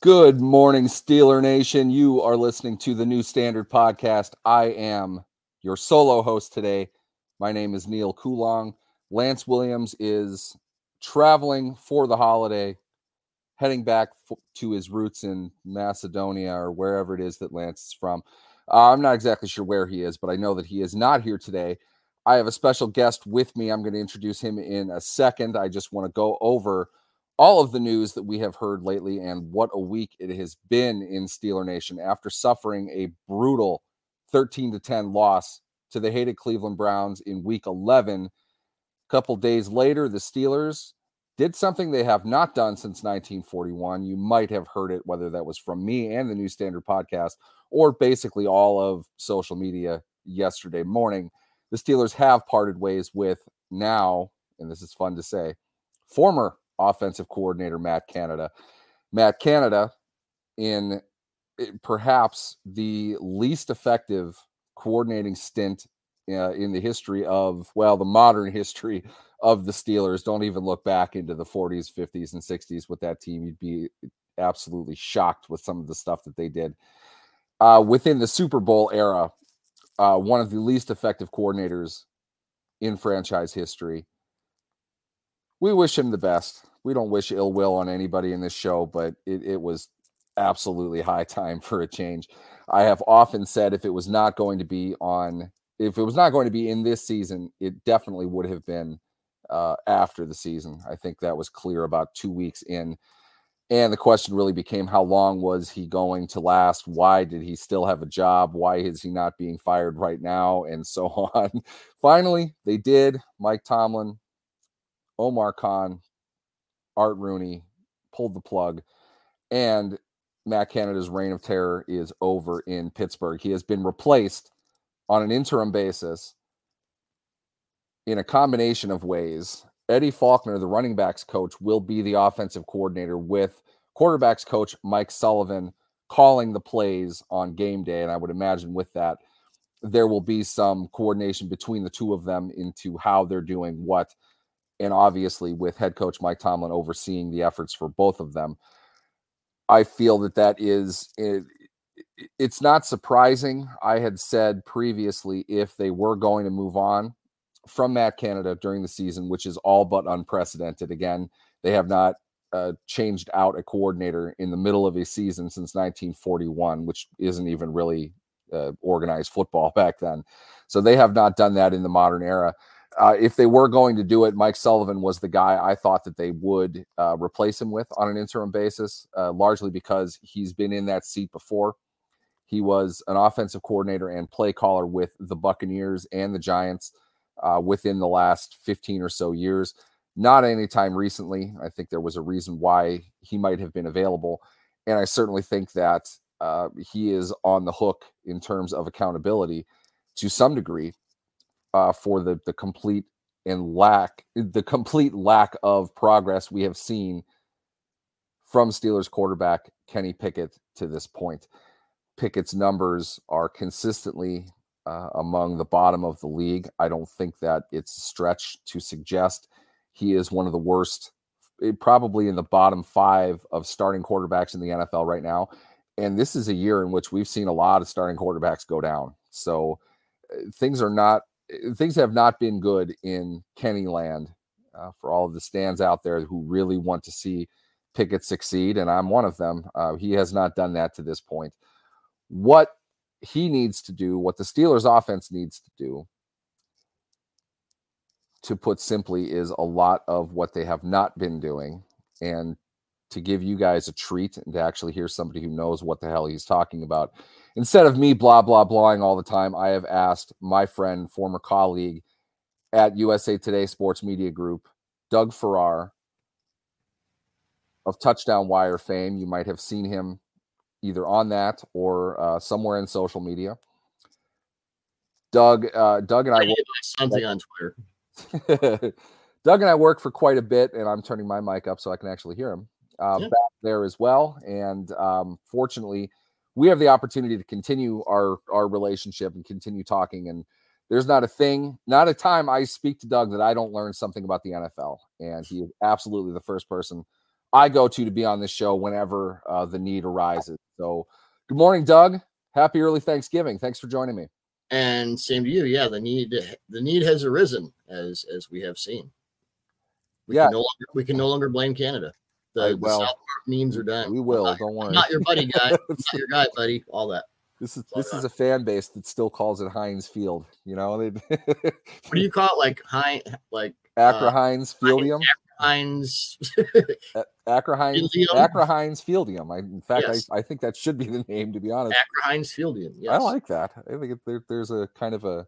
Good morning, Steeler Nation. You are listening to the New Standard Podcast. I am your solo host today. My name is Neal Coolong. Lance Williams is traveling for the holiday, heading back to his roots in Macedonia or wherever it is that Lance is from. Uh, I'm not exactly sure where he is, but I know that he is not here today. I have a special guest with me. I'm going to introduce him in a second. I just want to go over all of the news that we have heard lately and what a week it has been in Steeler Nation after suffering a brutal 13 to 10 loss to the hated Cleveland Browns in week 11. A couple days later, the Steelers did something they have not done since 1941. You might have heard it, whether that was from me and the New Standard podcast or basically all of social media yesterday morning. The Steelers have parted ways with now, and this is fun to say, former offensive coordinator Matt Canada. Matt Canada, in eh, perhaps the least effective coordinating stint uh, in the history of, well, the modern history of the Steelers. Don't even look back into the 40s, 50s, and 60s with that team. You'd be absolutely shocked with some of the stuff that they did. Uh, within the Super Bowl era, uh, one of the least effective coordinators in franchise history. We wish him the best we don't wish ill will on anybody in this show, but it, it was absolutely high time for a change. I have often said if it was not going to be on, if it was not going to be in this season, it definitely would have been uh, after the season. I think that was clear about two weeks in. And the question really became how long was he going to last? Why did he still have a job? Why is he not being fired right now? And so on. Finally, they did. Mike Tomlin, Omar Khan, Art Rooney pulled the plug, and Matt Canada's reign of terror is over in Pittsburgh. He has been replaced on an interim basis in a combination of ways. Eddie Faulkner, the running backs coach, will be the offensive coordinator with quarterbacks coach Mike Sullivan calling the plays on game day. And I would imagine with that, there will be some coordination between the two of them into how they're doing what and obviously with head coach Mike Tomlin overseeing the efforts for both of them. I feel that that is it, it's not surprising. I had said previously if they were going to move on from Matt Canada during the season, which is all but unprecedented. Again, they have not uh, changed out a coordinator in the middle of a season since 1941, which isn't even really uh, organized football back then. So they have not done that in the modern era. Uh, if they were going to do it, Mike Sullivan was the guy I thought that they would uh, replace him with on an interim basis, uh, largely because he's been in that seat before. He was an offensive coordinator and play caller with the Buccaneers and the Giants uh, within the last 15 or so years. Not any time recently. I think there was a reason why he might have been available. And I certainly think that uh, he is on the hook in terms of accountability to some degree uh, for the the complete and lack the complete lack of progress we have seen from Steelers quarterback Kenny Pickett to this point. Pickett's numbers are consistently uh, among the bottom of the league. I don't think that it's a stretch to suggest he is one of the worst, eh, probably in the bottom five of starting quarterbacks in the NFL right now. And this is a year in which we've seen a lot of starting quarterbacks go down. So eh, things are not things have not been good in Kenny land uh, for all of the stands out there who really want to see Pickett succeed, and I'm one of them. Uh, he has not done that to this point. What he needs to do, what the Steelers offense needs to do, to put simply, is a lot of what they have not been doing. And to give you guys a treat and to actually hear somebody who knows what the hell he's talking about. Instead of me blah, blah, blahing all the time, I have asked my friend, former colleague at USA Today Sports Media Group, Doug Farrar of Touchdown Wire fame. You might have seen him either on that or uh, somewhere in social media. Doug, uh, Doug and I, I something on Twitter. Doug and I work for quite a bit, and I'm turning my mic up so I can actually hear him uh, back there as well. And um, fortunately, we have the opportunity to continue our our relationship and continue talking. And there's not a thing, not a time I speak to Doug that I don't learn something about the NFL. And he is absolutely the first person I go to to be on this show whenever uh, the need arises. So, good morning, Doug. Happy early Thanksgiving. Thanks for joining me. And same to you. Yeah, the need the need has arisen as as we have seen. We Yeah. can no longer, we can no longer blame Canada. The, well, South Park memes are done. We will. not- Don't worry. I'm not your buddy, guy. Not your guy, buddy. All that. This is this is a fan base that still calls it Heinz Field. You know, What do you call it? Like Heinz, like Acra Uh, Heinz Fieldium, Heinz. Acra Heinz? Acra Heinz Fieldium. I, in fact, Yes. I, I think that should be the name. To be honest, Acra Heinz Fieldium. Yes. I like that. I think it, there, there's a kind of a,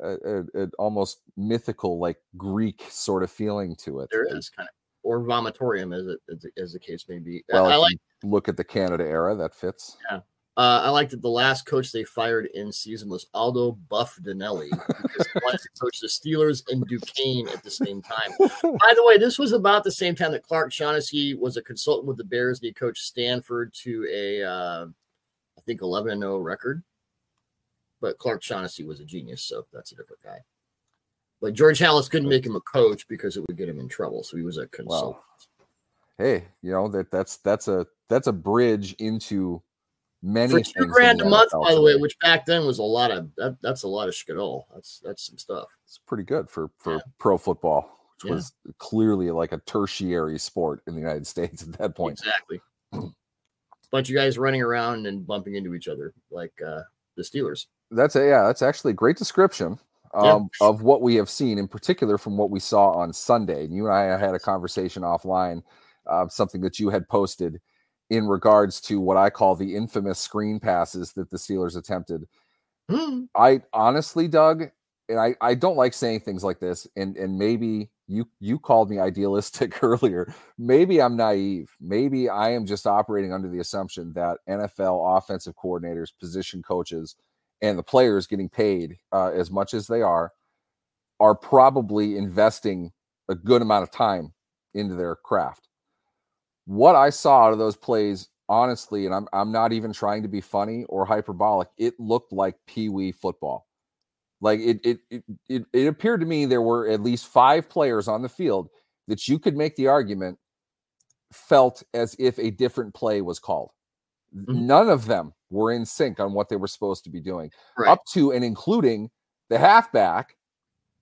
a, a, a almost mythical, like Greek sort of feeling to it. There is kind of, or vomitorium, as it as, as the case may be. I- Well, I if like. look at the Canada era. That fits. Uh, I like that the last coach they fired in season was Aldo Buff Donelli because he wanted to coach the Steelers and Duquesne at the same time. By the way, this was about the same time that Clark Shaughnessy was a consultant with the Bears and he coached Stanford to a, uh, I think, 11 0 record. But Clark Shaughnessy was a genius, so that's a different guy. But George Halas couldn't make him a coach because it would get him in trouble, so he was a consultant. hey, you know that that's that's a that's a bridge into many For two grand a month, by the way, which back then was a lot of that, that's a lot of skidol. That's that's some stuff. it's pretty good for for Yeah. pro football, which Yeah. was clearly like a tertiary sport in the United States at that point. Exactly. Bunch of guys running around and bumping into each other like uh, the Steelers. That's a yeah, that's actually a great description Yeah. um, of what we have seen, in particular from what we saw on Sunday. And you and I had a conversation offline, uh, something that you had posted in regards to what I call the infamous screen passes that the Steelers attempted. Hmm. I honestly, Doug, and I, I don't like saying things like this, and and maybe you you called me idealistic earlier. Maybe I'm naive. Maybe I am just operating under the assumption that NFL offensive coordinators, position coaches, and the players getting paid uh, as much as they are are probably investing a good amount of time into their craft. What I saw out of those plays, honestly, and I'm I'm not even trying to be funny or hyperbolic, it looked like pee-wee football. Like it it it it, it appeared to me there were at least five players on the field that you could make the argument felt as if a different play was called. Mhm. None of them were in sync on what they were supposed to be doing Right. up to and including the halfback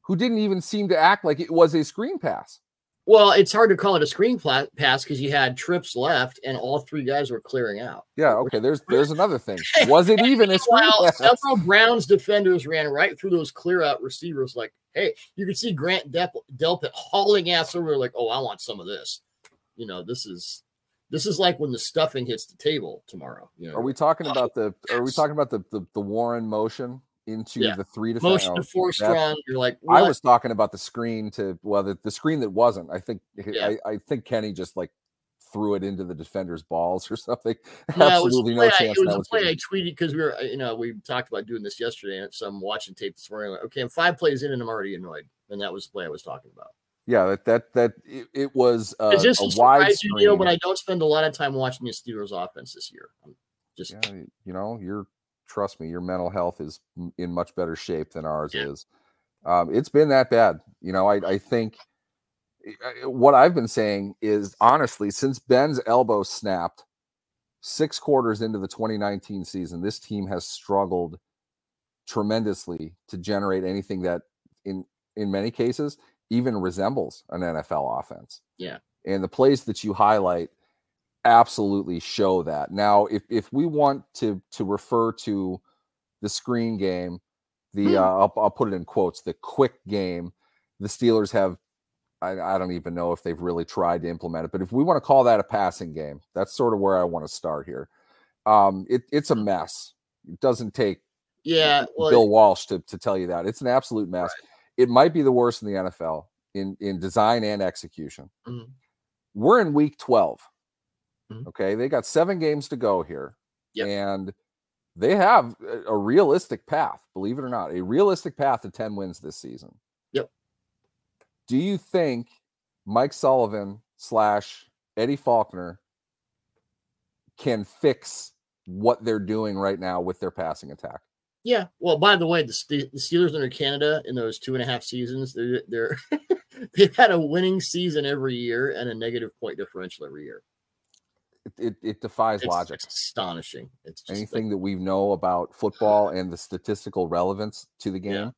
who didn't even seem to act like it was a screen pass. Well, it's hard to call it a screen pla- pass because you had trips left and all three guys were clearing out. Yeah, okay, there's there's another thing. Was it even a screen While pass? several Browns defenders ran right through those clear out receivers, like, hey, you could see Grant Delpit hauling ass over, like, oh, I want some of this. You know, this is this is like when the stuffing hits the table tomorrow. You know, Are we talking Oh, about the are we talking about the the, the Warren motion into Yeah. the three to motion to four that's- strong? You're like, I was talking about the screen to well the, the screen that wasn't. I think Yeah. I, I think Kenny just like threw it into the defender's balls or something. No, it was a Absolutely play no I- It was that a was play gonna- I tweeted because we were, uh, you know, we talked about doing this yesterday, and so I'm watching tape this morning. Like, okay, I'm five plays in, and I'm already annoyed, and that was the play I was talking about. Yeah that that that it, it was uh, Is this a wide you? But I don't spend a lot of time watching the Steelers offense this year. I'm just yeah, you know, you're trust me, your mental health is in much better shape than ours Yeah. is. Um, it's been that bad. You know, I, I think I- I- what I've been saying is honestly, since Ben's elbow snapped six quarters into the 2019 season, this team has struggled tremendously to generate anything that in in many cases even resembles an NFL offense. Yeah. And the plays that you highlight absolutely show that. Now, if if we want to to refer to the screen game, the Hmm. uh, I'll, I'll put it in quotes, the quick game, the Steelers have. I, I don't even know if they've really tried to implement it, but if we want to call that a passing game, that's sort of where I want to start here. Um, it, it's a mess. It doesn't take yeah. Well, Bill Walsh to, to tell you that. It's an absolute mess. It might be the worst in the NFL in, in design and execution. Mhm. We're in week 12. Mhm. Okay. They got seven games to go here. Yep. And they have a, a realistic path, believe it or not, a realistic path to 10 wins this season. Yep. Do you think Mike Sullivan slash Eddie Faulkner can fix what they're doing right now with their passing attack? Yeah. Well, by the way, the, the Steelers under Canada in those two and a half seasons, they're they're they've had a winning season every year and a negative point differential every year. It, it, it defies It's, logic. it's astonishing. It's just Anything like, that we know about football and the statistical relevance to the game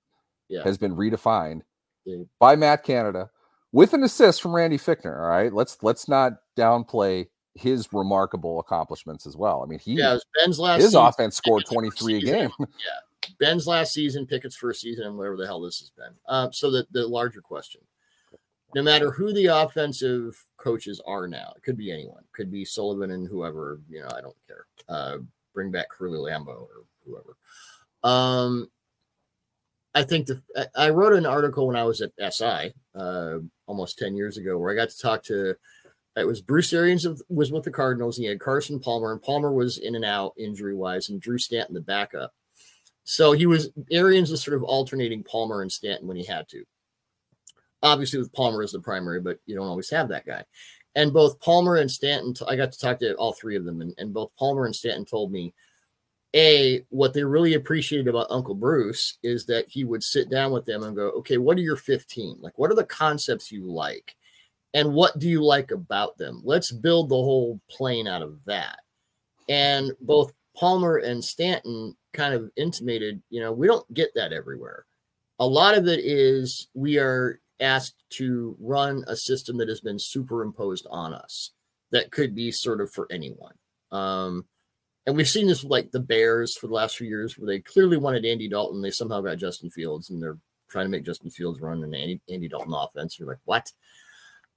yeah. has been redefined Yeah. by Matt Canada with an assist from Randy Fichtner. All right, let's let's not downplay his remarkable accomplishments as well. I mean, he yeah, Ben's last his season. offense scored 23 a game. Ben's last season, Pickett's first season, and whatever the hell this has been. Uh, so the, the larger question. No matter who the offensive coaches are now, it could be anyone, could be Sullivan and whoever, you know, I don't care. Uh, bring back Curly Lambeau or whoever. Um, I think the I I wrote an article when I was at SI uh, almost 10 years ago where I got to talk to it was Bruce Arians of, was with the Cardinals. He had Carson Palmer, and Palmer was in and out injury wise, and Drew Stanton the backup. So he was Arians was sort of alternating Palmer and Stanton when he had to. Obviously, with Palmer as the primary, but you don't always have that guy. And both Palmer and Stanton, I got to talk to all three of them, and, and both Palmer and Stanton told me a what they really appreciated about Uncle Bruce is that he would sit down with them and go, okay, what are your 15? Like, what are the concepts you like? And what do you like about them? Let's build the whole plane out of that. And both Palmer and Stanton kind of intimated, you know, we don't get that everywhere. A lot of it is we are asked to run a system that has been superimposed on us that could be sort of for anyone. Um, and we've seen this with like the Bears for the last few years, where they clearly wanted Andy Dalton. They somehow got Justin Fields, and they're trying to make Justin Fields run an Andy, Andy Dalton offense. You're like, what?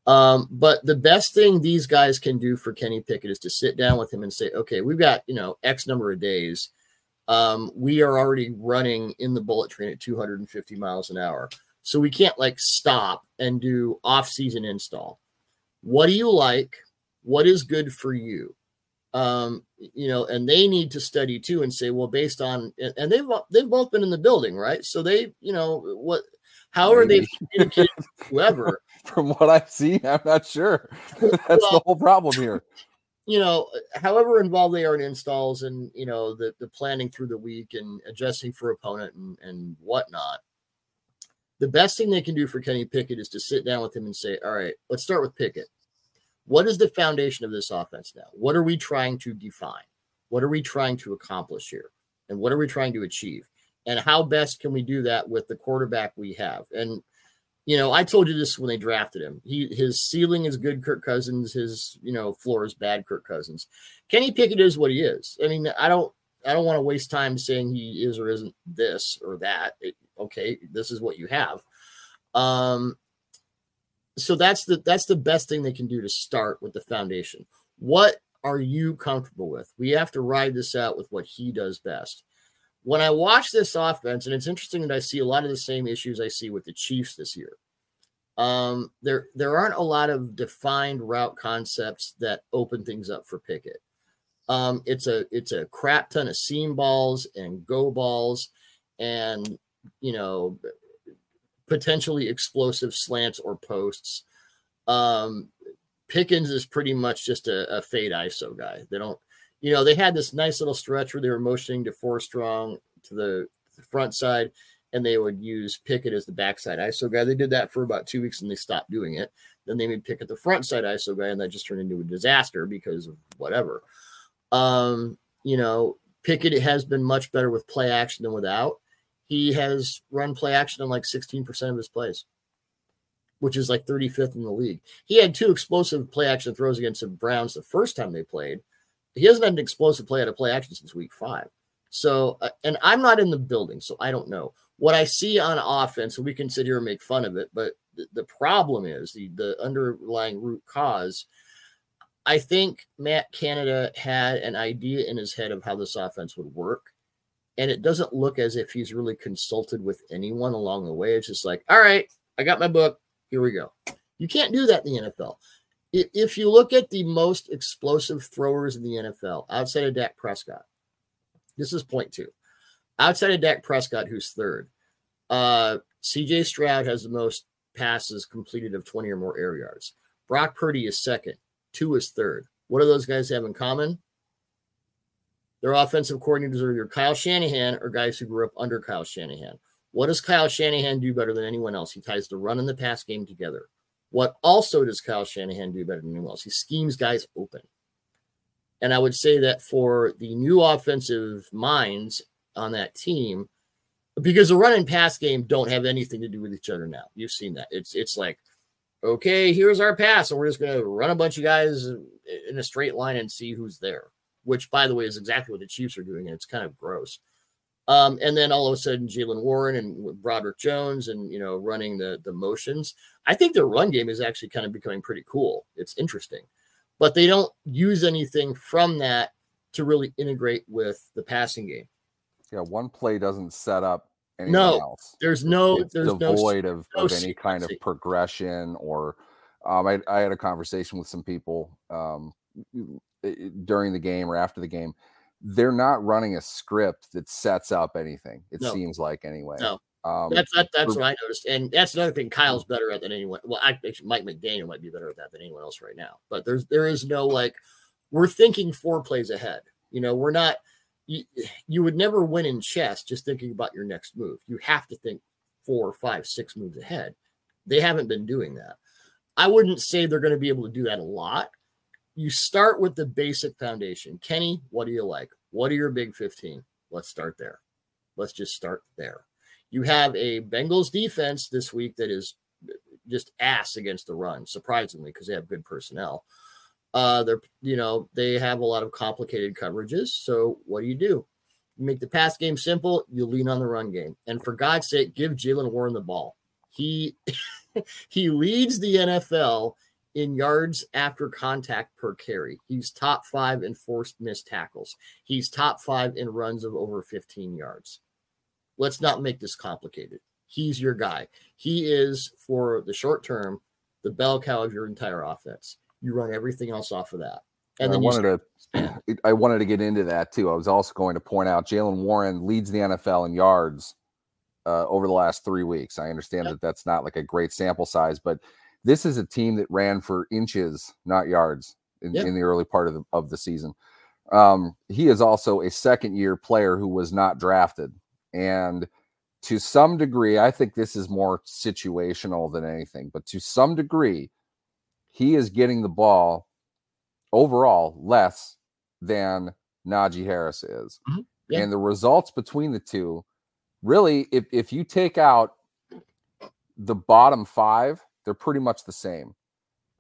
Um, but the best thing these guys can do for Kenny Pickett is to sit down with him and say, okay, we've got, you know, X number of days. Um, we are already running in the bullet train at 250 miles an hour. So we can't like stop and do off season install. What do you like? What is good for you? um, you know, and they need to study too and say, well, based on, and- they've they've both been in the building, right? So they, you know, what, however they've Maybe. communicated with whoever, From what I've seen, I'm not sure. That's the whole problem here. you know, however involved they are in installs and you know the the planning through the week and adjusting for opponent and and whatnot. The best thing they can do for Kenny Pickett is to sit down with him and say, all right, let's start with Pickett. What is the foundation of this offense now? What are we trying to define? What are we trying to accomplish here? And what are we trying to achieve? And how best can we do that with the quarterback we have? And you know, I told you this when they drafted him. He his ceiling is good Kirk Cousins, his, you know, floor is bad Kirk Cousins. Kenny Pickett is what he is. I mean, I don't I don't want to waste time saying he is or isn't this or that. It, okay, this is what you have. Um so that's the that's the best thing they can do to start with the foundation. What are you comfortable with? We have to ride this out with what he does best. When I watch this offense, and it's interesting that I see a lot of the same issues I see with the Chiefs this year. Um, there there aren't a lot of defined route concepts that open things up for Pickett. Um, it's a it's a crap ton of seam balls and go balls, and you know potentially explosive slants or posts. Um, Pickens is pretty much just a, a fade ISO guy. They don't, you know, they had this nice little stretch where they were motioning to four strong to the, front side, and they would use Pickett as the backside ISO guy. They did that for about two weeks and they stopped doing it. Then they made Pickett the front side ISO guy, and that just turned into a disaster because of whatever. Um, you know, Pickett has been much better with play action than without. He has run play action on like 16% of his plays, which is like 35th in the league. He had two explosive play action throws against the Browns the first time they played. He hasn't had an explosive play out of play action since week five. So, uh, and I'm not in the building, so I don't know what I see on offense. We can sit here and make fun of it, but the, the problem is the the underlying root cause. I think Matt Canada had an idea in his head of how this offense would work. And it doesn't look as if he's really consulted with anyone along the way. It's just like, all right, I got my book. Here we go. You can't do that in the NFL. If you look at the most explosive throwers in the NFL outside of Dak Prescott, this is point two. Outside of Dak Prescott, who's third, uh, CJ Stroud has the most passes completed of 20 or more air yards. Brock Purdy is second. Tua is third. What do those guys have in common? Their offensive coordinators are either Kyle Shanahan or guys who grew up under Kyle Shanahan. What does Kyle Shanahan do better than anyone else? He ties the run and the pass game together. What also does Kyle Shanahan do better than anyone else? He schemes guys open. And I would say that for the new offensive minds on that team, because the run and pass game don't have anything to do with each other now. You've seen that. It's it's like, okay, here's our pass, and we're just gonna run a bunch of guys in a straight line and see who's there. Which, by the way, is exactly what the Chiefs are doing, and it's kind of gross. Um, and then all of a sudden, Jaylen Warren and Broderick Jones, and you know, running the the motions. I think their run game is actually kind of becoming pretty cool. It's interesting, but they don't use anything from that to really integrate with the passing game. Yeah, one play doesn't set up anything no, else. There's no, it's there's devoid no, of, no of any kind of progression or. Um, I, I had a conversation with some people um, during the game or after the game. They're not running a script that sets up anything. It No. seems like anyway. No. Um, That's that, that's for- what I noticed, and that's another thing. Kyle's better at than anyone. Well, I, actually, Mike McDaniel might be better at that than anyone else right now. But there's there is no like we're thinking four plays ahead. You know, we're not. You, you would never win in chess just thinking about your next move. You have to think four, five, six moves ahead. They haven't been doing that. I wouldn't say they're going to be able to do that a lot. You start with the basic foundation. Kenny, what do you like? What are your big 15? Let's start there. Let's just start there. You have a Bengals defense this week that is just ass against the run, surprisingly, because they have good personnel. Uh, they're you know they have a lot of complicated coverages. So what do you do? You make the pass game simple. You lean on the run game, and for God's sake, give Jaylen Warren the ball. He he leads the NFL in yards after contact per carry. He's top five in forced missed tackles. He's top five in runs of over 15 yards. Let's not make this complicated. He's your guy. He is, for the short term, the bell cow of your entire offense. You run everything else off of that. And I wanted to I wanted to get into that too. I was also going to point out Jaylen Warren leads the NFL in yards uh, over the last three weeks. I understand that that's not like a great sample size, but this is a team that ran for inches, not yards, in, in the early part of the of the season. Um, he is also a second year player who was not drafted, and to some degree, I think this is more situational than anything. But to some degree, he is getting the ball overall less than Najee Harris is. Mhm. Yeah. And the results between the two, really, if, if you take out the bottom five, they're pretty much the same.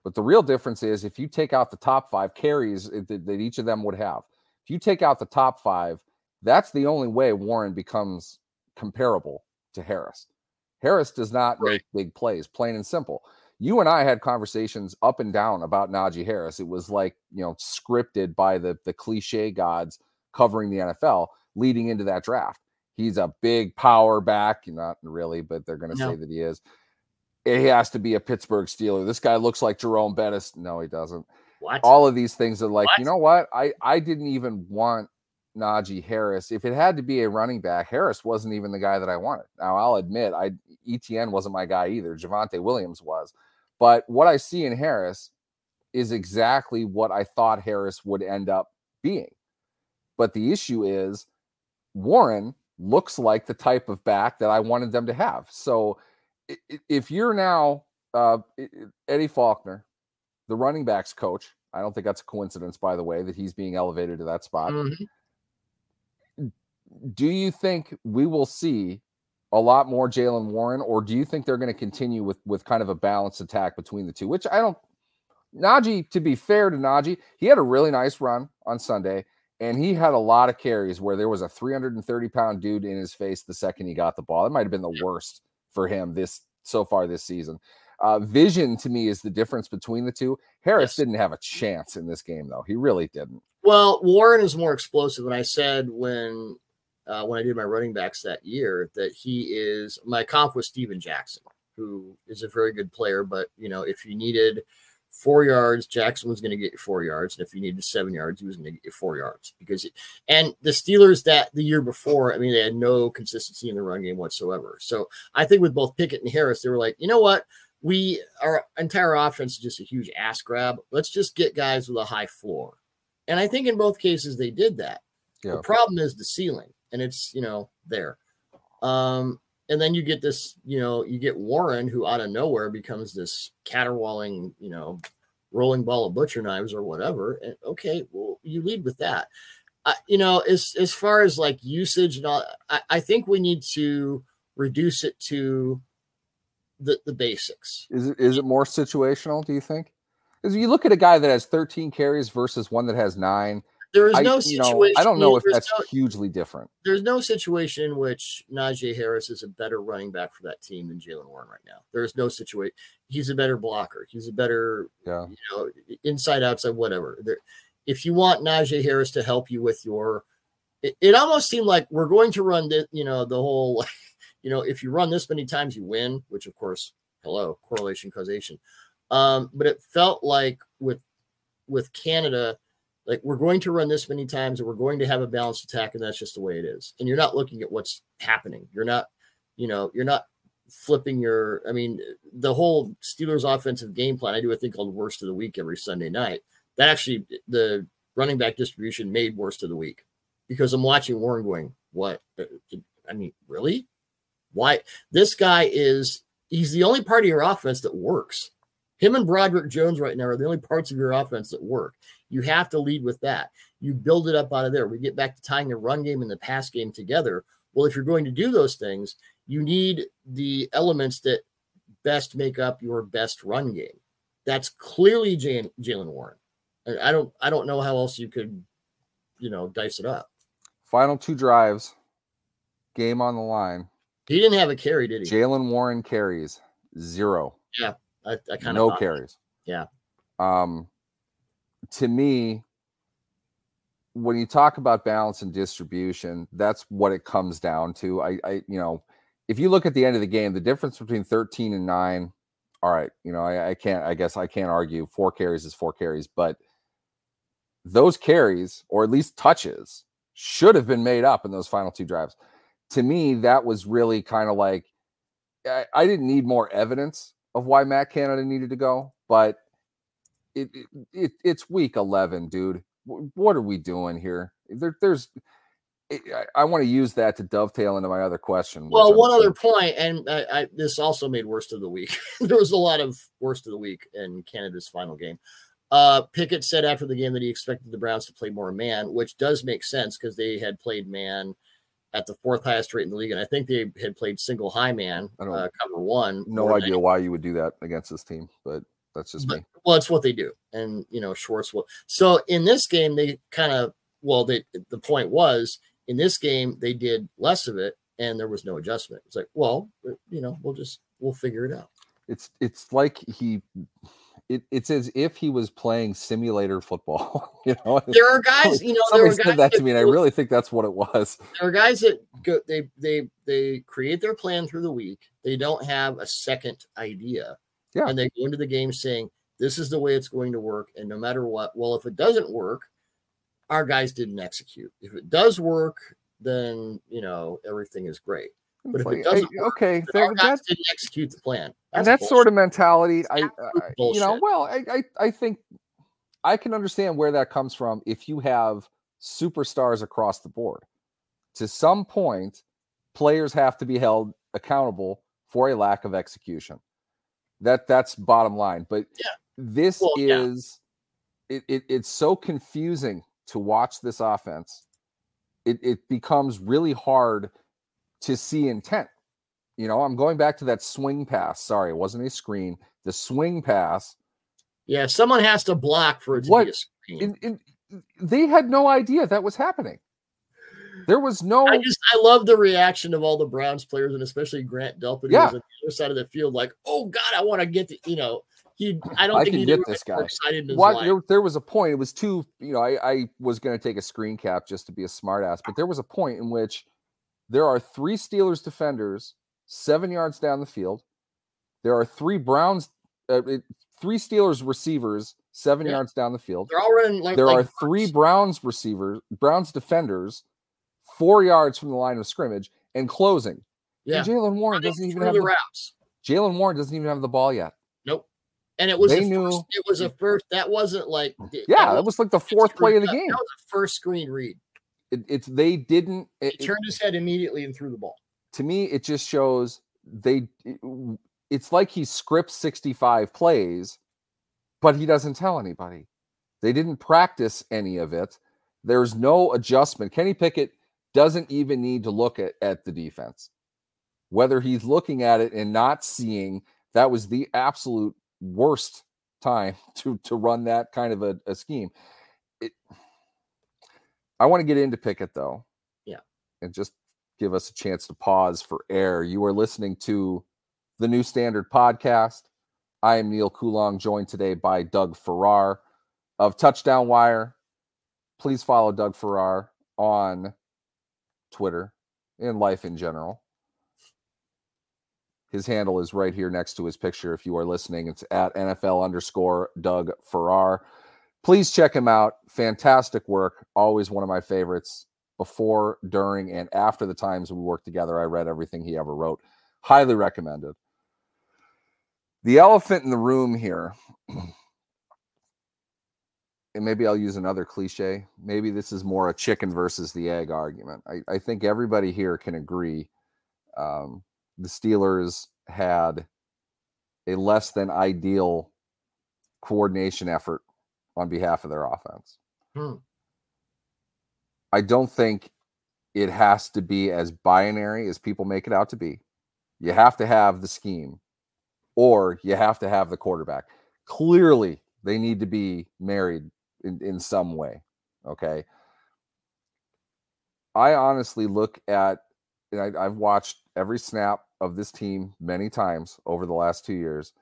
But the real difference is if you take out the top five carries that, each of them would have, if you take out the top five, that's the only way Warren becomes comparable to Harris. Harris does not Right. make big plays, plain and simple. You and I had conversations up and down about Najee Harris. It was like, you know, scripted by the the cliche gods covering the NFL leading into that draft. He's a big power back, not really, but they're going to No. say that he is. He has to be a Pittsburgh Steeler. This guy looks like Jerome Bettis. No, he doesn't what? all of these things are like, you know what? I I didn't even want Najee Harris. If it had to be a running back, Harris wasn't even the guy that I wanted. Now I'll admit, I ETN wasn't my guy either. Javonte Williams was, but what I see in Harris is exactly what I thought Harris would end up being. But the issue is Warren looks like the type of back that I wanted them to have. So if you're now uh, Eddie Faulkner, the running backs coach. I don't think that's a coincidence, by the way, that he's being elevated to that spot. Mhm. Do you think we will see a lot more Jaylen Warren, or do you think they're going to continue with with kind of a balanced attack between the two? Which I don't. Najee, to be fair to Najee, he had a really nice run on Sunday, and he had a lot of carries where there was a 330 pound dude in his face the second he got the ball. That might have been the worst for him this so far this season. Uh, vision to me is the difference between the two. Harris Yes. didn't have a chance in this game, though. He really didn't. Well, Warren is more explosive. And I said when uh, when I did my running backs that year that he is my comp was Steven Jackson, who is a very good player. But you know, if you needed four yards, Jackson was going to get you four yards, and if you needed seven yards, he was going to get you four yards. Because and the Steelers that the year before, I mean, they had no consistency in the run game whatsoever. So I think with both Pickett and Harris, they were like, you know what? We our entire offense is just a huge ass grab. Let's just get guys with a high floor. And I think in both cases they did that. Yeah. The problem is the ceiling, and it's you know there. Um, and then you get this, you know, you get Warren who out of nowhere becomes this caterwauling, you know, rolling ball of butcher knives or whatever. And okay, well, you lead with that. Uh, you know, as as far as like usage and all, I, I think we need to reduce it to the the basics. Is it is it more situational? Do you think? Because you look at a guy that has 13 carries versus one that has nine. There is I, no know, situation. I don't know if that's no- hugely different. there's no situation in which Najee Harris is a better running back for that team than Jaylen Warren right now. There is no situation. He's a better blocker. He's a better, Yeah. you know, inside, outside, whatever. There, if you want Najee Harris to help you with your, it, it almost seemed like we're going to run the, you know, the whole, you know, if you run this many times, you win. Which of course, hello, correlation, causation. Um, but it felt like with with Canada, like we're going to run this many times and we're going to have a balanced attack, and that's just the way it is. And you're not looking at what's happening. You're not, you know, you're not flipping your. I mean, the whole Steelers offensive game plan. I do a thing called Worst of the Week every Sunday night. That actually, the running back distribution made Worst of the Week because I'm watching Warren going, "What? Uh, I mean, really? Why? This guy is. He's the only part of your offense that works. Him and Broderick Jones right now are the only parts of your offense that work. You have to lead with that. You build it up out of there. We get back to tying the run game and the pass game together. Well, if you're going to do those things, you need the elements that best make up your best run game. That's clearly Jaylen Warren. I don't I don't know how else you could, you know, dice it up. Final two drives, game on the line. He didn't have a carry, did he? Jaylen Warren carries zero. I, I kind of no carries. Yeah. Um, to me, when you talk about balance and distribution, that's what it comes down to. I, I, you know, if you look at the end of the game, the difference between 13 and nine, all right, you know, I, I can't, I guess I can't argue four carries is four carries, but those carries, or at least touches, should have been made up in those final two drives. To me, that was really kind of like I, I didn't need more evidence of why Matt Canada needed to go, but it, it, it it's week 11, dude. What are we doing here? There, there's I, I want to use that to dovetail into my other question. Well, I'm one sure- other point, and I, I, this also made worst of the week. there was a lot of worst of the week in Canada's final game. Uh, Pickett said after the game that he expected the Browns to play more man, which does make sense because they had played man at the fourth highest rate in the league, and I think they had played single high man, uh, cover one. no idea why you would do that against this team, but that's just But- me. well, it's what they do, and you know Schwartz will. So in this game, they kind of well, they the point was in this game they did less of it, and there was no adjustment. It's like, well, uh, you know, we'll just we'll figure it out. It's it's like he it, it's as if he was playing simulator football. you know, There are guys, you know, there somebody are guys said that to me, and I really think that's what it was. there are guys that go they they they create their plan through the week. They don't have a second idea. Yeah. And they go into the game saying, This is the way it's going to work. And no matter what, well, if it doesn't work, our guys didn't execute. If it does work, then you know everything is great. But if it doesn't hey, work, okay, there, our guys didn't execute the plan. and that sort of mentality, I, I uh, you know, well, I, I I think I can understand where that comes from if you have superstars across the board. To some point, players have to be held accountable for a lack of execution. That that's bottom line. But Yeah. this Well, yeah. is it, it it's so confusing to watch this offense. It it becomes really hard to see intent. You know, I'm going back to that swing pass. Sorry, it wasn't a screen. The swing pass. Yeah, someone has to block for it to What? be a screen. In, in, they had no idea that was happening. There was no. I just I love the reaction of all the Browns players and especially Grant Delpit who Yeah. was on the other side of the field, like, oh God, I want to get the you know, he I don't I think he get this guy. excited What, there, there was a point. It was too. You know, I, I was going to take a screen cap just to be a smartass, but there was a point in which there are three Steelers defenders seven yards down the field. There are three Browns, uh, three Steelers receivers seven Yeah. yards down the field. They're all running like there like are three. Browns receivers, Browns defenders, four yards from the line of scrimmage and closing. yeah. And Jaylen Warren doesn't even have the routes. Jaylen Warren doesn't even have the ball yet. Nope. And it was They the knew- first, it was a first that wasn't like mm. Yeah, that was like the fourth play of the game. That was a first screen read. It, it's they didn't. He It, it- turned his head immediately and threw the ball. to me, it just shows they. It's like he scripts 65 plays, but he doesn't tell anybody. They didn't practice any of it. There's no adjustment. Kenny Pickett doesn't even need to look at, at the defense. Whether he's looking at it and not seeing that was the absolute worst time to to run that kind of a, a scheme. It, I want to get into Pickett though. Yeah. And just give us a chance to pause for air. You are listening to the New Standard Podcast. I am Neal Coolong, joined today by Doug Farrar of Touchdown Wire. Please follow Doug Farrar on Twitter and life in general. His handle is right here next to his picture. If you are listening, it's at NFL underscore Doug Farrar. Please check him out. Fantastic work. Always one of my favorites. Before, during, and after the times we worked together, I read everything he ever wrote. Highly recommended. The elephant in the room here, and maybe I'll use another cliche. Maybe this is more a chicken versus the egg argument. I, I think everybody here can agree um, the Steelers had a less than ideal coordination effort on behalf of their offense. Hmm. I don't think it has to be as binary as people make it out to be. You have to have the scheme or you have to have the quarterback. Clearly, they need to be married in, in some way. Okay. I honestly look at, and I, have watched every snap of this team many times over the last two years.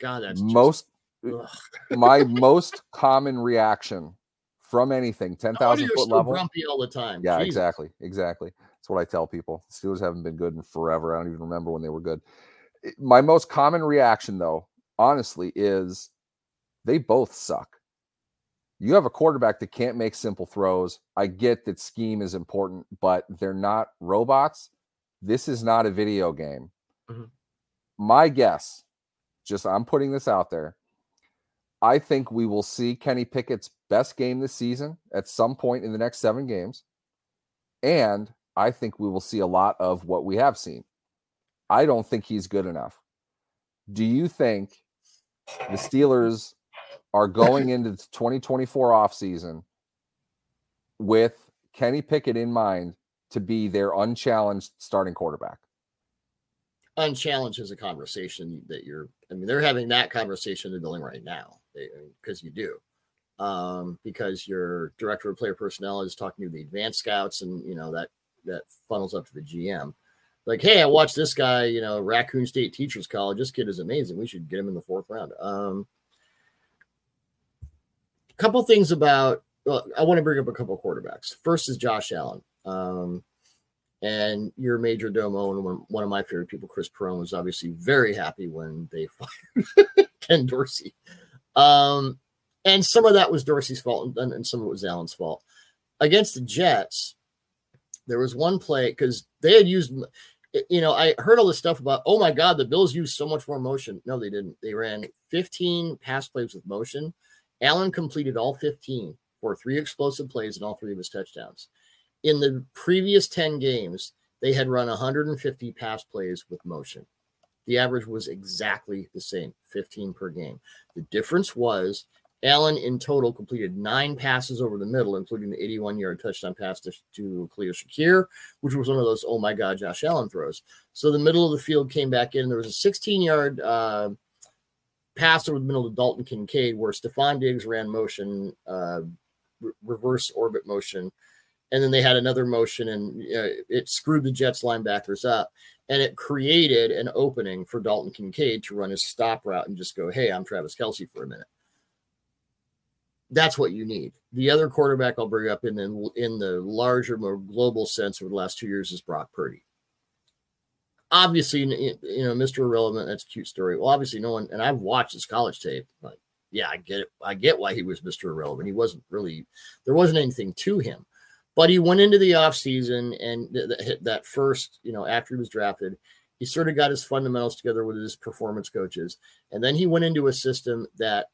God, that's most uh, my most common reaction from anything 10,000 foot level. Grumpy all the time. Yeah, exactly, exactly. That's what I tell people. The Steelers haven't been good in forever. I don't even remember when they were good. My most common reaction, though, honestly, is they both suck. You have a quarterback that can't make simple throws. I get that scheme is important, but they're not robots. This is not a video game. Mm-hmm. My guess, just I'm putting this out there, I think we will see Kenny Pickett's best game this season at some point in the next seven games. And I think we will see a lot of what we have seen. I don't think he's good enough. Do you think the Steelers are going into the 2024 offseason with Kenny Pickett in mind to be their unchallenged starting quarterback? Unchallenged is a conversation that you're, I mean, they're having that conversation in the building right now because you do. Um, because your director of player personnel is talking to the advanced scouts, and you know that that funnels up to the GM. Like, hey, I watched this guy, you know, Raccoon State Teachers College. This kid is amazing. We should get him in the fourth round. Um, couple things about. Well, I want to bring up a couple quarterbacks. First is Josh Allen. Um, and your major domo and one, of my favorite people, Chris Perone, was obviously very happy when they fired Ken Dorsey. Um, and some of that was Dorsey's fault, and, and some of it was Allen's fault. Against the Jets, there was one play because they had used, you know, I heard all this stuff about, oh my God, the Bills used so much more motion. No, they didn't. They ran 15 pass plays with motion. Allen completed all 15 for three explosive plays and all three of his touchdowns. In the previous 10 games, they had run 150 pass plays with motion. The average was exactly the same 15 per game. The difference was Allen in total completed nine passes over the middle, including the 81 yard touchdown pass to, to Shakir, which was one of those, oh my God, Josh Allen throws. So the middle of the field came back in. There was a 16 yard uh, pass over the middle of Dalton Kincaid where Stefon Diggs ran motion, uh, re- reverse orbit motion. And then they had another motion and uh, it screwed the Jets linebackers up and it created an opening for Dalton Kincaid to run his stop route and just go, "Hey, I'm Travis Kelce for a minute." That's what you need. The other quarterback I'll bring up in the, in the larger, more global sense over the last two years is Brock Purdy. Obviously, you know, Mr. Irrelevant. That's a cute story. Well, obviously, no one, and I've watched his college tape. Like, yeah, I get it. I get why he was Mr. Irrelevant. He wasn't really, there wasn't anything to him but he went into the offseason and th- th- that first, you know, after he was drafted, he sort of got his fundamentals together with his performance coaches. And then he went into a system that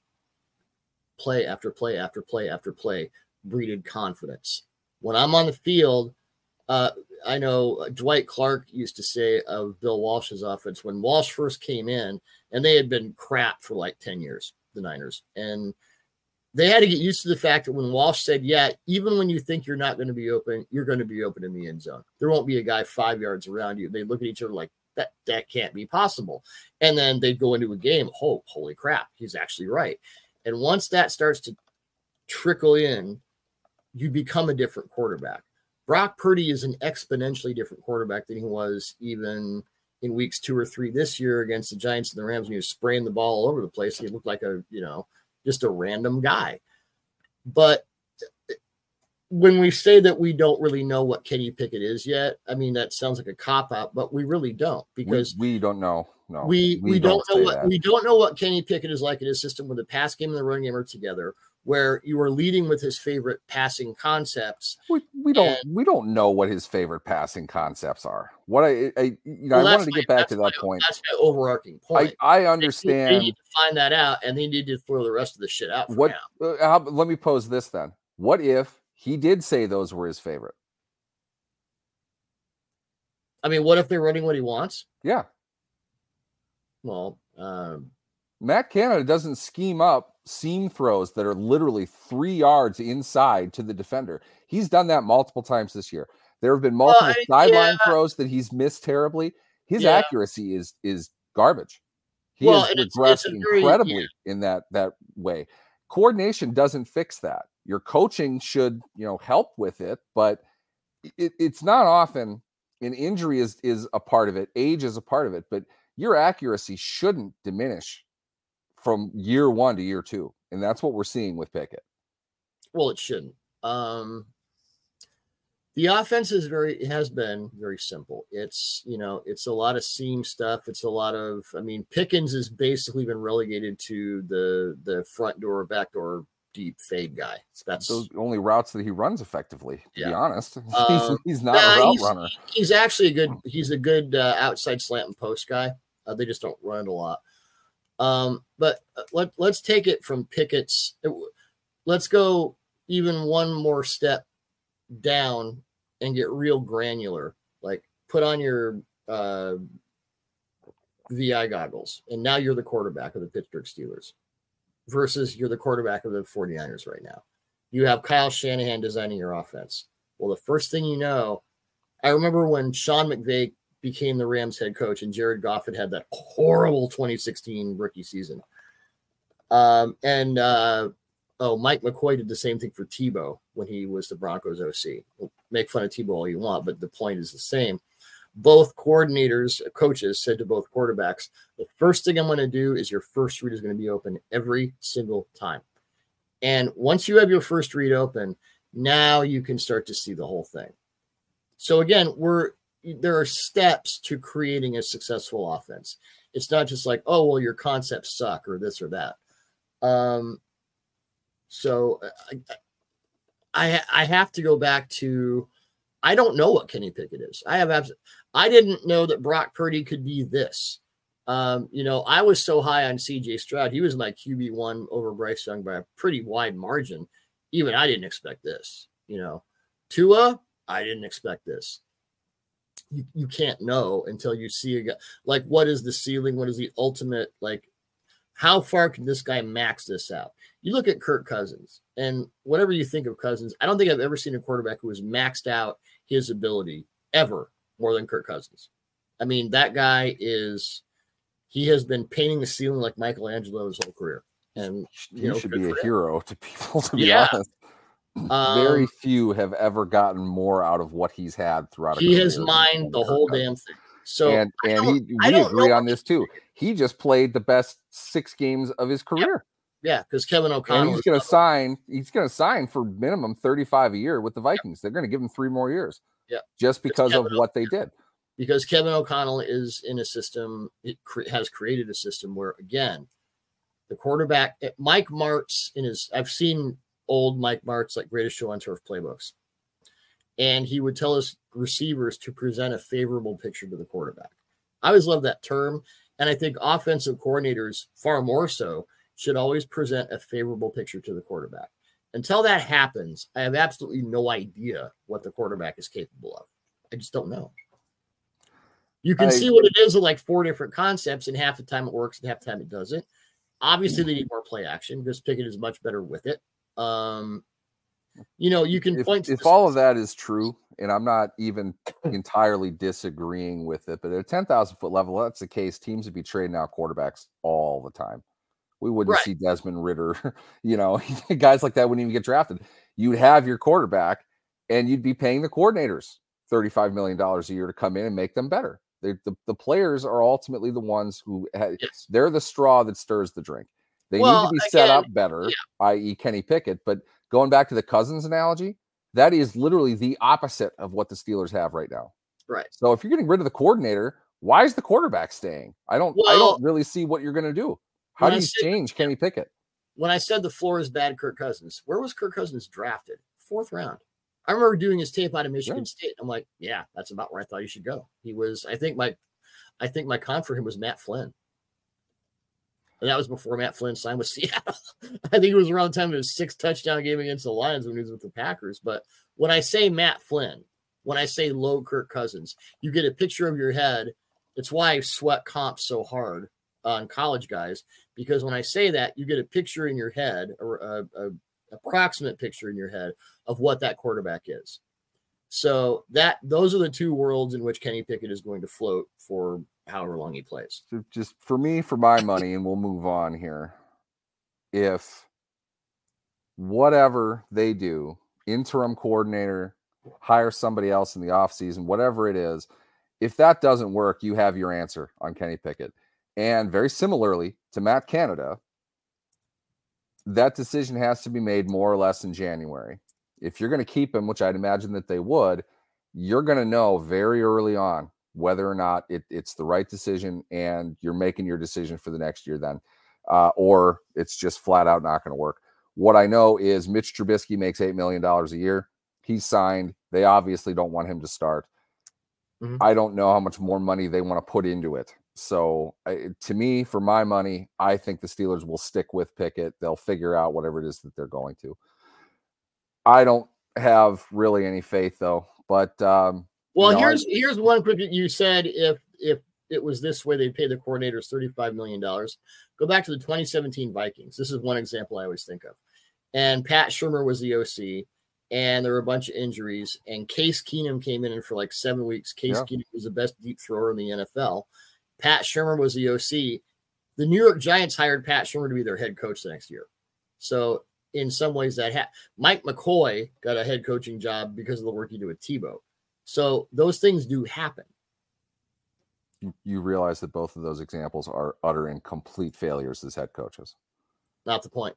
play after play after play after play breeded confidence. When I'm on the field, uh, I know Dwight Clark used to say of Bill Walsh's offense when Walsh first came in, and they had been crap for like 10 years, the Niners. And they had to get used to the fact that when Walsh said, Yeah, even when you think you're not going to be open, you're going to be open in the end zone. There won't be a guy five yards around you. They look at each other like, that that can't be possible. And then they go into a game, oh, holy crap, he's actually right. And once that starts to trickle in, you become a different quarterback. Brock Purdy is an exponentially different quarterback than he was even in weeks two or three this year against the Giants and the Rams when he was spraying the ball all over the place. He looked like a, you know, just a random guy. But when we say that we don't really know what Kenny Pickett is yet, I mean that sounds like a cop out, but we really don't because we, we don't know. No, we we, we don't, don't know what that. we don't know what Kenny Pickett is like in his system when the pass game and the run game are together, where you are leading with his favorite passing concepts. We, we don't and, we don't know what his favorite passing concepts are. What I, I you know well, I wanted to get back to that my, point. That's my overarching point. I, I understand. They, they, need to find that out, and they need to throw the rest of the shit out. what? Uh, how, let me pose this then. What if he did say those were his favorite. I mean, what if they're running what he wants? Yeah. Well, um, Matt Canada doesn't scheme up seam throws that are literally three yards inside to the defender. He's done that multiple times this year. There have been multiple well, sideline yeah. throws that he's missed terribly. His yeah. accuracy is is garbage. He well, has regressed incredibly very, yeah. in that that way. Coordination doesn't fix that your coaching should you know help with it but it, it's not often an injury is is a part of it age is a part of it but your accuracy shouldn't diminish from year one to year two and that's what we're seeing with pickett well it shouldn't um the offense is very has been very simple it's you know it's a lot of seam stuff it's a lot of i mean pickens has basically been relegated to the the front door back door deep fade guy. That's those only routes that he runs effectively. To yeah. be honest, he's, um, he's, not nah, a route he's, runner. He's actually a good. He's a good uh, outside slant and post guy. Uh, they just don't run it a lot. Um, but uh, let let's take it from Pickett's. Let's go even one more step down and get real granular. Like put on your uh, VI goggles, and now you're the quarterback of the Pittsburgh Steelers versus you're the quarterback of the 49ers right now. You have Kyle Shanahan designing your offense. Well, the first thing you know, I remember when Sean McVay became the Rams head coach and Jared Goff had had that horrible 2016 rookie season. Um, and uh, oh, Mike McCoy did the same thing for Tebow when he was the Broncos OC. make fun of Tebow all you want, but the point is the same both coordinators, coaches said to both quarterbacks, the first thing I'm going to do is your first read is going to be open every single time. And once you have your first read open, now you can start to see the whole thing. So again, we're there are steps to creating a successful offense. It's not just like, oh, well, your concepts suck or this or that. Um, so I, I, I have to go back to I don't know what Kenny Pickett is. I have abs- I didn't know that Brock Purdy could be this. Um, you know, I was so high on CJ Stroud. He was my QB one over Bryce Young by a pretty wide margin. Even I didn't expect this. You know, Tua, I didn't expect this. You, you can't know until you see a guy. Like, what is the ceiling? What is the ultimate? Like, how far can this guy max this out? You look at Kirk Cousins, and whatever you think of Cousins, I don't think I've ever seen a quarterback who has maxed out his ability ever more than Kirk Cousins. I mean, that guy is he has been painting the ceiling like Michelangelo his whole career. And you know, should be a him. hero to people, to be yeah. honest. Um, Very few have ever gotten more out of what he's had throughout. He has mined the whole damn thing. So and and he we agree on this too. He just played the best six games of his career. Yeah, because Kevin O'Connell. And he's going to sign. He's going to sign for minimum thirty-five a year with the Vikings. They're going to give him three more years. Yeah, just because of what they did. Because Kevin O'Connell is in a system. It cre- has created a system where again, the quarterback eh, Mike Martz in his. I've seen old Mike Martz like greatest show on turf playbooks, and he would tell his receivers to present a favorable picture to the quarterback. I always love that term, and I think offensive coordinators far more so should always present a favorable picture to the quarterback. Until that happens, I have absolutely no idea what the quarterback is capable of. I just don't know. You can I- see what it is with like four different concepts, and half the time it works, and half the time it doesn't. Obviously, they need more play action because Pickett is much better with it. Um, you know, you can if, point to if all of that is true, and I'm not even entirely disagreeing with it, but at a 10,000 foot level, that's the case. Teams would be trading out quarterbacks all the time. We wouldn't Right. see Desmond Ridder, you know, guys like that wouldn't even get drafted. You'd have your quarterback and you'd be paying the coordinators $35 million a year to come in and make them better. The, the players are ultimately the ones who ha- Yes. they're the straw that stirs the drink. They need to be set again, up better, i.e., Kenny Pickett. But going back to the Cousins analogy, that is literally the opposite of what the Steelers have right now. Right. So if you're getting rid of the coordinator, why is the quarterback staying? I don't. I don't really see what you're going to do. How do you said- change Kenny Pickett? when I said the floor is bad, Kirk Cousins, where was Kirk Cousins drafted? Fourth round. I remember doing his tape out of Michigan Yeah. State. I'm like, yeah, that's about where I thought he should go. He was, I think my, I think my con for him was Matt Flynn. And that was before Matt Flynn signed with Seattle. I think it was around the time of his six touchdown game against the Lions when he was with the Packers. But when I say Matt Flynn, when I say low Kirk Cousins, you get a picture of your head. It's why I sweat comps so hard on college guys because when I say that, you get a picture in your head, or a, a approximate picture in your head of what that quarterback is. So that those are the two worlds in which Kenny Pickett is going to float for however long he plays. Just for me, for my money, and we'll move on here. If whatever they do, interim coordinator, hire somebody else in the offseason, whatever it is, if that doesn't work, you have your answer on Kenny Pickett. And very similarly to Matt Canada, that decision has to be made more or less in January. If you're going to keep him, which I'd imagine that they would, you're going to know very early on whether or not it, it's the right decision and you're making your decision for the next year then, uh, or it's just flat out not going to work. What I know is Mitch Trubisky makes $8 million a year. He's signed. They obviously don't want him to start. Mhm. I don't know how much more money they want to put into it. So, I, to me, for my money, I think the Steelers will stick with Pickett. They'll figure out whatever it is that they're going to. I don't have really any faith, though. But um, Well, No, I- here's here's one quick. You said if if it was this way, they'd pay the coordinators thirty five million dollars. Go back to the 2017 Vikings. This is one example I always think of. And Pat Shurmur was the OC, and there were a bunch of injuries. And Case Keenum came in and for like seven weeks. Case Yeah. Keenum was the best deep thrower in the NFL. Pat Shurmur was the OC. The New York Giants hired Pat Shurmur to be their head coach the next year. So in some ways, that ha- Mike McCoy got a head coaching job because of the work he did with Tebow. So those things do happen. you, you realize that both of those examples are utter and complete failures as head coaches. Not the point.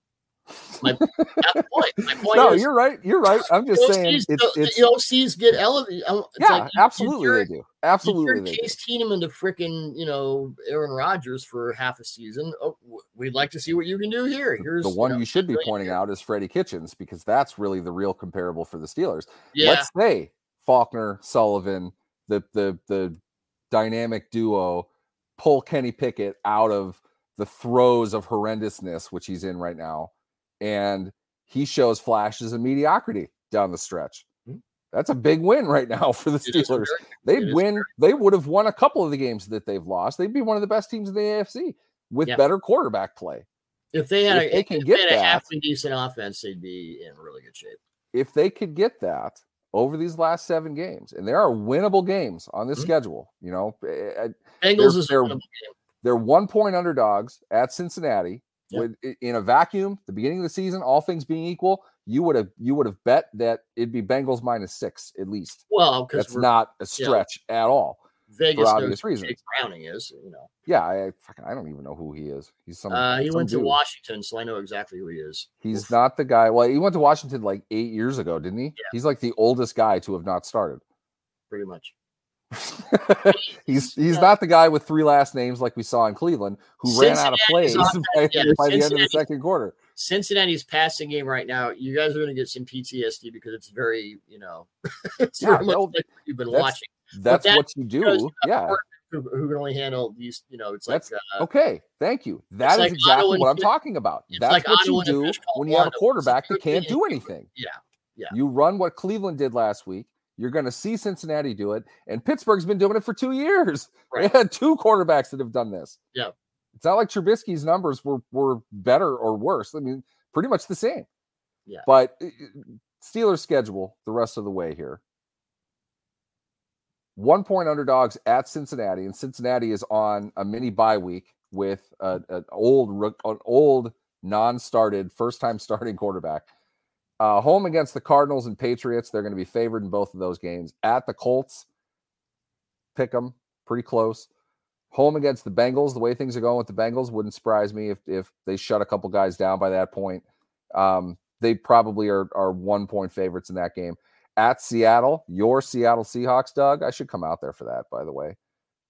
My, the point. My point no, is, you're right. You're right. I'm just saying it's, the, it's the OCs get elevated. Yeah, like you- you absolutely they do. Absolutely they do. Case Keenum into freaking, you know, Aaron Rodgers for half a season. Oh, we'd like to see what you can do here. Here's The one know, you should be pointing out is Freddie Kitchens because that's really the real comparable for the Steelers. Yeah, Let's say Faulkner, Sullivan, the the the dynamic duo, pull Kenny Pickett out of the throes of horrendousness which he's in right now, and he shows flashes of mediocrity down the stretch. Mhm. That's a big win right now for the Steelers. They'd win. They would have won a couple of the games that they've lost. They'd be one of the best teams in the AFC with better quarterback play. If they had if a, they can they get had a halfway decent offense, they'd be in really good shape. If they could get that over these last seven games, and there are winnable games on this Mhm. schedule, you know, eh, eh, Bengals is they're- they're one point underdogs at Cincinnati. Yeah. With in a vacuum, the beginning of the season, all things being equal, you would have you would have bet that it'd be Bengals minus six at least. Well, because That's not a stretch at all. Vegas knows obvious reasons. Jake Browning is. You know, Yeah, I fucking, I don't even know who he is. He's some. uh, he some went to. Washington, so I know exactly who he is. He's Oof. not the guy. Well, he went to Washington like eight years ago, didn't he? He's like the oldest guy to have not started. pretty much. he's he's Yeah. not the guy with three last names like we saw in Cleveland who ran out of plays by, yeah, by the end of the second quarter. Cincinnati's passing game right now. You guys are going to get some PTSD because it's very, you know, it's Yeah, much like you've been that's watching. That's that- what you do. Yeah. Who, who can only handle these? You know, it's like uh, Okay. Thank you. That is like exactly what I'm Fish- talking about. it's That's like what you do when you have a quarterback that can't do anything. yeah, yeah. You run what Cleveland did last week. You're going to see Cincinnati do it, and Pittsburgh's been doing it for two years. Right. They had two quarterbacks that have done this. Yeah. It's not like Trubisky's numbers were were better or worse. I mean, pretty much the same. Yeah. But uh, Steelers schedule the rest of the way here. One point underdogs at Cincinnati, and Cincinnati is on a mini bye week with a, an old, an old non-started, first-time starting quarterback. Uh, home against the Cardinals and Patriots, they're going to be favored in both of those games. At the Colts, pick them pretty close. Home against the Bengals, the way things are going with the Bengals wouldn't surprise me if if they shut a couple guys down by that point. Um, they probably are are one point favorites in that game. At Seattle, your Seattle Seahawks, Doug. I should come out there for that, by the way.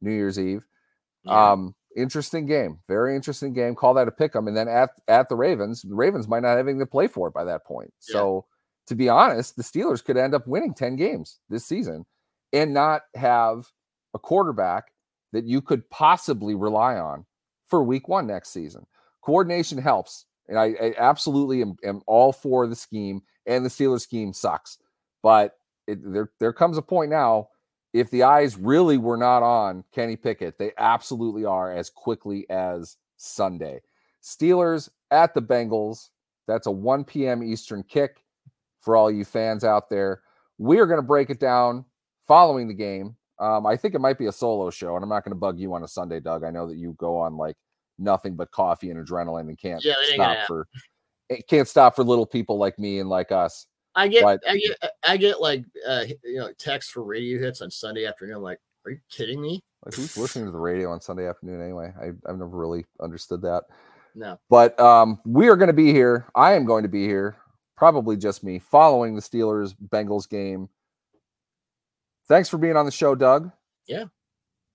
New Year's Eve. Yeah. Um, interesting game, very interesting game. Call that a pick 'em. And then at at the Ravens, the Ravens might not have anything to play for by that point. Yeah. So to be honest, the Steelers could end up winning 10 games this season and not have a quarterback that you could possibly rely on for week one next season. Coordination helps. And I, I absolutely am, am all for the scheme, and the Steelers scheme sucks. But it, there, there comes a point now if the eyes really were not on Kenny Pickett, they absolutely are as quickly as Sunday. Steelers at the Bengals. That's a 1 p.m. Eastern kick for all you fans out there. We are going to break it down following the game. Um, I think it might be a solo show, and I'm not going to bug you on a Sunday, Doug. I know that you go on like nothing but coffee and adrenaline and can't Yeah, that ain't gonna stop for it can't stop for little people like me and like us. I get, I get, I get like, uh, you know, text for radio hits on Sunday afternoon. I'm like, are you kidding me? Like who's listening to the radio on Sunday afternoon anyway? I, I've never really understood that. No. But um, we are going to be here. I am going to be here, probably just me, following the Steelers Bengals game. Thanks for being on the show, Doug. Yeah.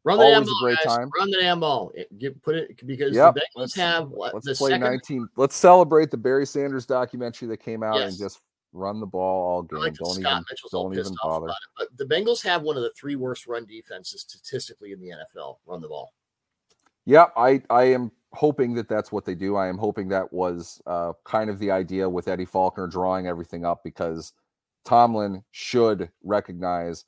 Run the damn a ball, great guys. time. Run the damn ball. It- Get, put it because Yep, the Bengals let's- have what, Let's the play second. 19. Let's celebrate the Barry Sanders documentary that came out Yes. and just run the ball all game. like don't Scott even don't even bother. it. But the Bengals have one of the three worst run defenses statistically in the NFL. Run the ball. Yeah, I I am hoping that that's what they do. I am hoping that was uh, kind of the idea with Eddie Faulkner drawing everything up because Tomlin should recognize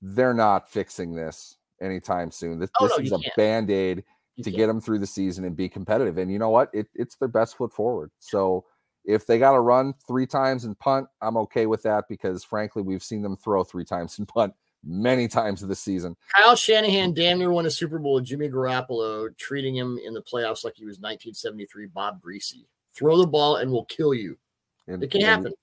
they're not fixing this anytime soon. This, Oh, this no, is a can't. band aid to can't- get them through the season and be competitive. And you know what? It, it's their best foot forward. So if they got to run three times and punt, I'm okay with that because frankly, we've seen them throw three times and punt many times this season. Kyle Shanahan damn near won a Super Bowl with Jimmy Garoppolo, treating him in the playoffs like he was 1973 Bob Griese. Throw the ball and we'll kill you. And, It can happen.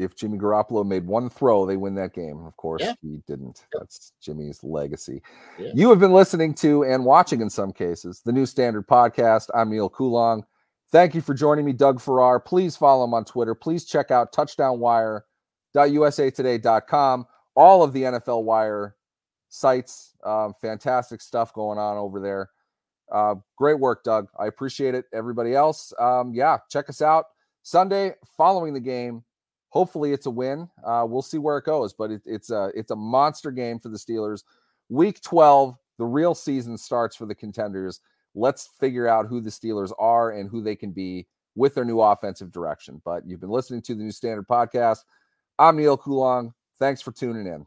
If Jimmy Garoppolo made one throw, they win that game. Of course, Yeah. he didn't. Yep. That's Jimmy's legacy. Yeah. You have been listening to and watching, in some cases, the New Standard Podcast. I'm Neal Coolong. Thank you for joining me, Doug Farrar. Please follow him on Twitter. Please check out touchdownwire.usatoday.com. All of the NFL Wire sites. Um, fantastic stuff going on over there. Uh, great work, Doug. I appreciate it. Everybody else, um, yeah, check us out Sunday following the game. Hopefully, it's a win. Uh, we'll see where it goes, but it, it's a it's a monster game for the Steelers. Week twelve, the real season starts for the contenders. Let's figure out who the Steelers are and who they can be with their new offensive direction. But you've been listening to the New Standard Podcast. I'm Neal Coolong. Thanks for tuning in.